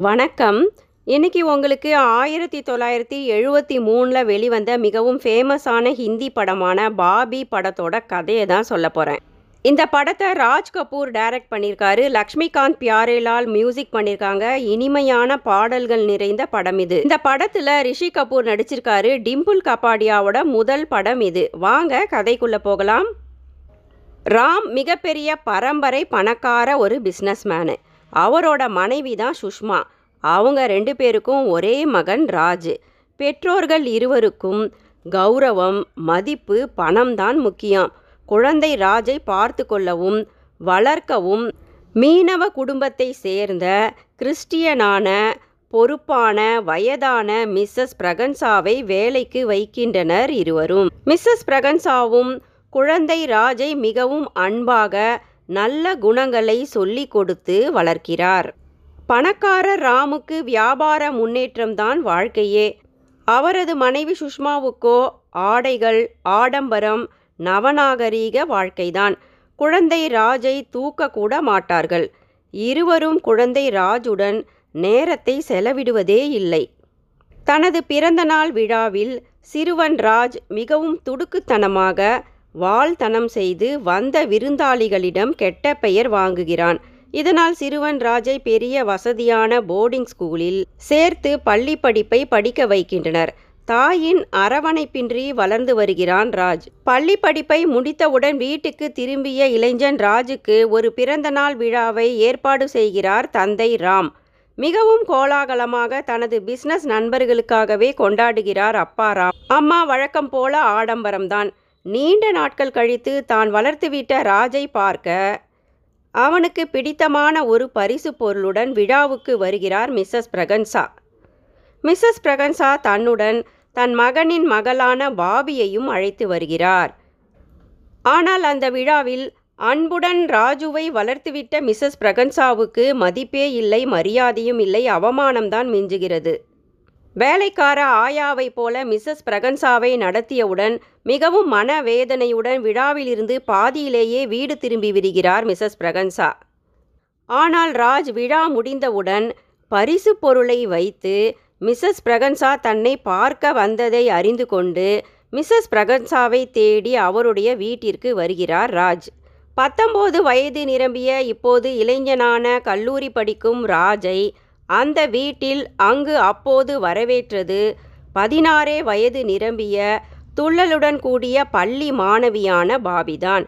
வணக்கம். இன்னைக்கு உங்களுக்கு 1973ல வெளிவந்த மிகவும் ஃபேமஸான ஹிந்தி படமான பாபி படத்தோட கதையை தான் சொல்லப் போகிறேன் இந்த படத்தை ராஜ் கபூர் டைரக்ட் பண்ணியிருக்காரு. லக்ஷ்மிகாந்த் பியாரேலால் மியூசிக் பண்ணியிருக்காங்க. இனிமையான பாடல்கள் நிறைந்த படம் இது. இந்த படத்தில் ரிஷி கபூர் நடிச்சிருக்காரு. டிம்பிள் கபாடியாவோட முதல் படம் இது. வாங்க கதைக்குள்ளே போகலாம். ராம் மிகப்பெரிய பரம்பரை பணக்கார ஒரு பிசினஸ்மேனு. அவரோட மனைவி தான் சுஷ்மா. அவங்க ரெண்டு பேருக்கும் ஒரே மகன் ராஜ். பெற்றோர்கள் இருவருக்கும் கௌரவம், மதிப்பு, பணம் தான் முக்கியம். குழந்தை ராஜை பார்த்து கொள்ளவும், வளர்க்கவும் மீனவ குடும்பத்தை சேர்ந்த கிறிஸ்டியனான, பொறுப்பான, வயதான மிஸ்ஸஸ் பிரகன்சாவை வேலைக்கு வைக்கின்றனர் இருவரும். மிஸ்ஸஸ் பிரகன்சாவும் குழந்தை ராஜை மிகவும் அன்பாக, நல்ல குணங்களை சொல்லிக் கொடுத்து வளர்க்கிறார். பணக்கார ராமுக்கு வியாபார முன்னேற்றம் தான் வாழ்க்கையே. அவரது மனைவி சுஷ்மாவுக்கோ ஆடைகள், ஆடம்பரம், நவநாகரீக வாழ்க்கைதான். குழந்தை ராஜை தூக்க கூட மாட்டார்கள். இருவரும் குழந்தை ராஜுடன் நேரத்தை செலவிடுவதே இல்லை. தனது பிறந்தநாள் விழாவில் சிறுவன் ராஜ் மிகவும் துடுக்குத்தனமாக வால்தனம் செய்து வந்த விருந்தாளிகளிடம் கெட்ட பெயர் வாங்குகிறான். இதனால் சிறுவன் ராஜை பெரிய வசதியான போர்டிங் ஸ்கூலில் சேர்த்து பள்ளி படிப்பை படிக்க வைக்கின்றனர். தாயின் அரவணைப்பின்றி வளர்ந்து வருகிறான் ராஜ். பள்ளி படிப்பை முடித்தவுடன் வீட்டுக்கு திரும்பிய இளைஞன் ராஜுக்கு ஒரு பிறந்தநாள் விழாவை ஏற்பாடு செய்கிறார் தந்தை ராம். மிகவும் கோலாகலமாக தனது பிசினஸ் நண்பர்களுக்காகவே கொண்டாடுகிறார் அப்பா ராம். அம்மா வழக்கம் போல ஆடம்பரம்தான். நீண்ட நாட்கள் கழித்து தான் வளர்த்துவிட்ட ராஜை பார்க்க அவனுக்கு பிடித்தமான ஒரு பரிசு பொருளுடன் விழாவுக்கு வருகிறார் மிஸ்ஸஸ் பிரகன்சா. மிஸ்ஸஸ் பிரகன்சா தன்னுடன் தன் மகனின் மகளான பாபியையும் அழைத்து வருகிறார். ஆனால் அந்த விழாவில் அன்புடன் ராஜுவை வளர்த்துவிட்ட மிஸ்ஸஸ் பிரகன்சாவுக்கு மதிப்பே இல்லை மரியாதையும் இல்லை அவமானம்தான் மிஞ்சுகிறது. வேலைக்கார ஆயாவைப் போல மிஸ்ஸஸ் பிரகன்சாவை நடத்தியவுடன் மிகவும் மனவேதனையுடன் விழாவிலிருந்து பாதியிலேயே வீடு திரும்பி விடுகிறார் மிஸ்ஸஸ் பிரகன்சா. ஆனால் ராஜ் விழா முடிந்தவுடன் பரிசு பொருளை வைத்து மிஸ்ஸஸ் பிரகன்சா தன்னை பார்க்க வந்ததை அறிந்து கொண்டு மிஸ்ஸஸ் பிரகன்சாவை தேடி அவருடைய வீட்டிற்கு வருகிறார் ராஜ். பத்தொம்போது வயது நிரம்பிய இப்போது இளைஞனான கல்லூரி படிக்கும் ராஜை அந்த வீட்டில் அங்கு அப்போது வரவேற்றது பதினாறே வயது நிரம்பிய துள்ளலுடன் கூடிய பள்ளி மாணவியான பாபிதான்.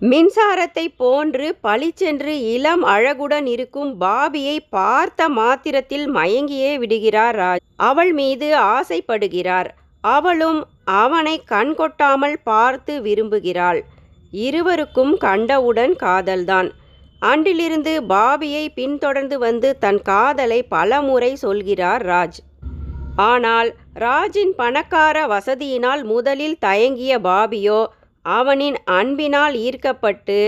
மின்சாரத்தைப் போன்று பளிச்சென்று இளம் அழகுடன் இருக்கும் பாபியை பார்த்த மாத்திரத்தில் மயங்கியே விடுகிறார் ராஜ். அவள் மீது ஆசைப்படுகிறார். அவளும் அவனை கண்கொட்டாமல் பார்த்து விரும்புகிறாள். இருவருக்கும் கண்டவுடன் காதல்தான். அன்றிலிருந்து பாபியை பின்தொடர்ந்து வந்து தன் காதலை பலமுறை சொல்கிறார் ராஜ். ஆனால் ராஜின் பணக்கார வசதியினால் முதலில் தயங்கிய பாபியோ அவனின் அன்பினால் ஈர்க்கப்பட்டு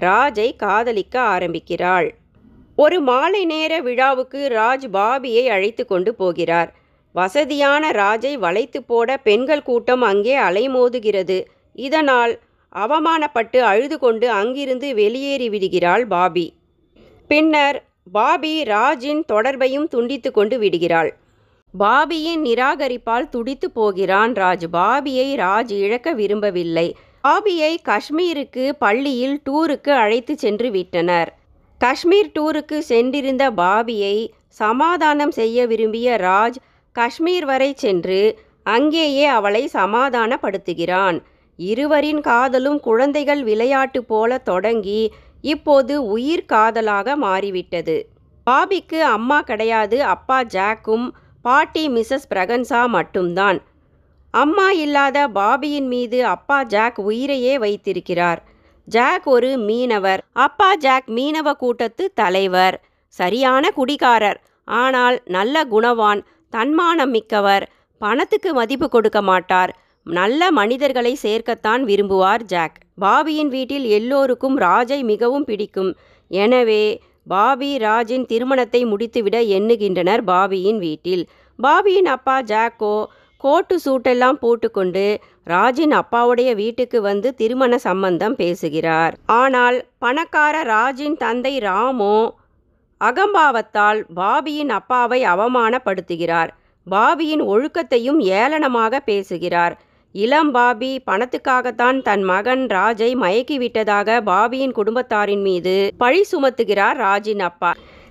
ராஜை காதலிக்க ஆரம்பிக்கிறாள். ஒரு மாலை நேர விழாவுக்கு ராஜ் பாபியை அழைத்து கொண்டு போகிறார். வசதியான ராஜை வளைத்து போட பெண்கள் கூட்டம் அங்கே அலைமோதுகிறது. இதனால் அவமானப்பட்டு அழுது கொண்டு அங்கிருந்து வெளியேறி விடுகிறாள் பாபி. பின்னர் பாபி ராஜின் தொடர்பையும் துண்டித்து கொண்டு விடுகிறாள். பாபியின் நிராகரிப்பால் துடித்துப் போகிறான் ராஜ். பாபியை ராஜ் இழக்க விரும்பவில்லை. பாபியை காஷ்மீருக்கு பள்ளியில் டூருக்கு அழைத்துச் சென்று விட்டனர். காஷ்மீர் டூருக்கு சென்றிருந்த பாபியை சமாதானம் செய்ய விரும்பிய ராஜ் காஷ்மீர் வரை சென்று அங்கேயே அவளை சமாதானப்படுத்துகிறான். இருவரின் காதலும் குழந்தைகள் விளையாட்டு போல தொடங்கி இப்போது உயிர் காதலாக மாறிவிட்டது. பாபிக்கு அம்மா கிடையாது அப்பா ஜாக்கும் பாட்டி மிஸ்ஸஸ் பிரகன்சா மட்டும்தான். அம்மா இல்லாத பாபியின் மீது அப்பா ஜாக் உயிரையே வைத்திருக்கிறார். ஜாக் ஒரு மீனவர். அப்பா ஜாக் மீனவ கூட்டத்து தலைவர். சரியான குடிகாரர். ஆனால் நல்ல குணவான், தன்மானம் மிக்கவர். பணத்துக்கு மதிப்பு கொடுக்க மாட்டார். நல்ல மனிதர்களை சேர்க்கத்தான் விரும்புவார் ஜாக். பாபியின் வீட்டில் எல்லோருக்கும் ராஜை மிகவும் பிடிக்கும். எனவே பாபி ராஜின் திருமணத்தை முடித்துவிட எண்ணுகின்றனர் பாபியின் வீட்டில். பாபியின் அப்பா ஜாக்கோ கோட்டு சூட்டெல்லாம் போட்டுக்கொண்டு ராஜின் அப்பாவுடைய வீட்டுக்கு வந்து திருமண சம்பந்தம் பேசுகிறார். ஆனால் பணக்கார ராஜின் தந்தை ராமோ அகம்பாவத்தால் பாபியின் அப்பாவை அவமானப்படுத்துகிறார் பாபியின் ஒழுக்கத்தையும் ஏளனமாக பேசுகிறார் இளம் பாபி பணத்துக்காகத்தான் தன் மகன் ராஜை மயக்கிவிட்டதாக பாபியின் குடும்பத்தாரின் மீது பழி சுமத்துகிறார் ராஜின் அப்பா.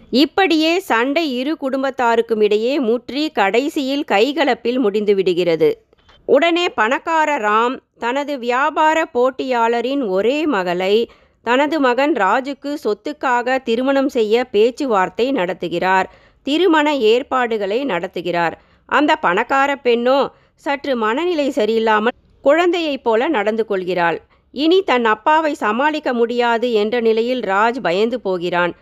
இப்படியே சண்டை இரு குடும்பத்தாருக்கும் இடையே முற்றி கடைசியில் கைகலப்பில் முடிந்து விடுகிறது. உடனே பணக்கார ராம் தனது வியாபார போட்டியாளரின் ஒரே மகளை தனது மகன் ராஜுக்கு சொத்துக்காக திருமணம் செய்ய பேச்சுவார்த்தை நடத்துகிறார். திருமண ஏற்பாடுகளை நடத்துகிறார். அந்த பணக்கார பெண்ணோ சற்று மனநிலை சரியில்லாமல் குழந்தையைப் போல நடந்து கொள்கிறாள். இனி தன் அப்பாவை சமாளிக்க முடியாது என்ற நிலையில் ராஜ் பயந்து போகிறான்.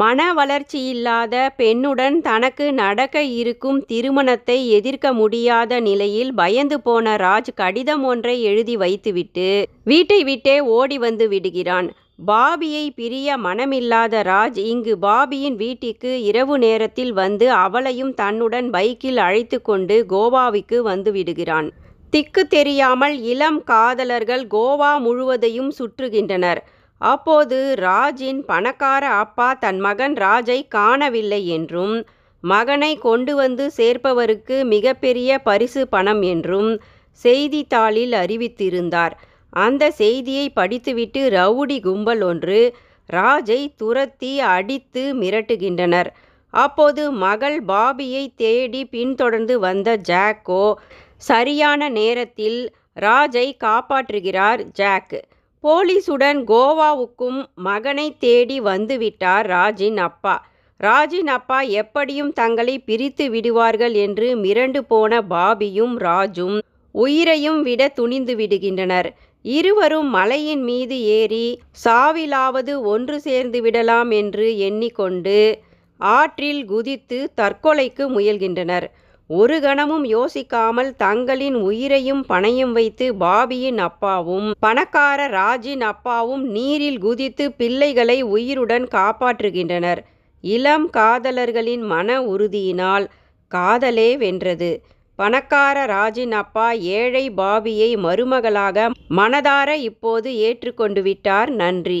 மன வளர்ச்சி இல்லாத பெண்ணுடன் தனக்கு நடக்க இருக்கும் திருமணத்தை எதிர்க்க முடியாத நிலையில் பயந்து போன ராஜ் கடிதம் ஒன்றை எழுதி வைத்துவிட்டு வீட்டை விட்டே ஓடி வந்து விடுகிறான். பாபியை பிரிய மனமில்லாத ராஜ் இங்கு பாபியின் வீட்டிற்கு இரவு நேரத்தில் வந்து அவளையும் தன்னுடன் பைக்கில் அழைத்து கொண்டு கோவாவுக்கு வந்து விடுகிறான் திக்கு தெரியாமல் இளம் காதலர்கள் கோவா முழுவதையும் சுற்றுகின்றனர். அப்போது ராஜின் பணக்கார அப்பா தன் மகன் ராஜை காணவில்லை என்றும் மகனை கொண்டு வந்து சேர்ப்பவருக்கு மிகப்பெரிய பரிசு பணம் என்றும் செய்தித்தாளில் அறிவித்திருந்தார். அந்த செய்தியை படித்துவிட்டு ரவுடி கும்பல் ஒன்று ராஜை துரத்தி அடித்து மிரட்டுகின்றனர். அப்போது மகள் பாபியை தேடி பின்தொடர்ந்து வந்த ஜாக்கோ சரியான நேரத்தில் ராஜை காப்பாற்றுகிறார் ஜாக். போலீசுடன் கோவாவுக்கும் மகனை தேடி வந்துவிட்டார் ராஜின் அப்பா. ராஜின் அப்பா எப்படியும் தங்களை பிரித்து விடுவார்கள் என்று மிரண்டு போன பாபியும் ராஜும் உயிரையும் விட துணிந்து விடுகின்றனர். இருவரும் மலையின் மீது ஏறி சாவிலாவது ஒன்று சேர்ந்து விடலாம் என்று எண்ணிக்கொண்டு ஆற்றில் குதித்து தற்கொலைக்கு முயல்கின்றனர். ஒரு கணமும் யோசிக்காமல் தங்களின் உயிரையும் பணையும் வைத்து பாபியின் அப்பாவும் பணக்கார ராஜின் அப்பாவும் நீரில் குதித்து பிள்ளைகளை உயிருடன் காப்பாற்றுகின்றனர். இளம் காதலர்களின் மன உறுதியினால் காதலே வென்றது. பணக்கார ராஜின் அப்பா ஏழை பாபியை மருமகளாக மனதார இப்போது ஏற்றுக்கொண்டு விட்டார் நன்றி.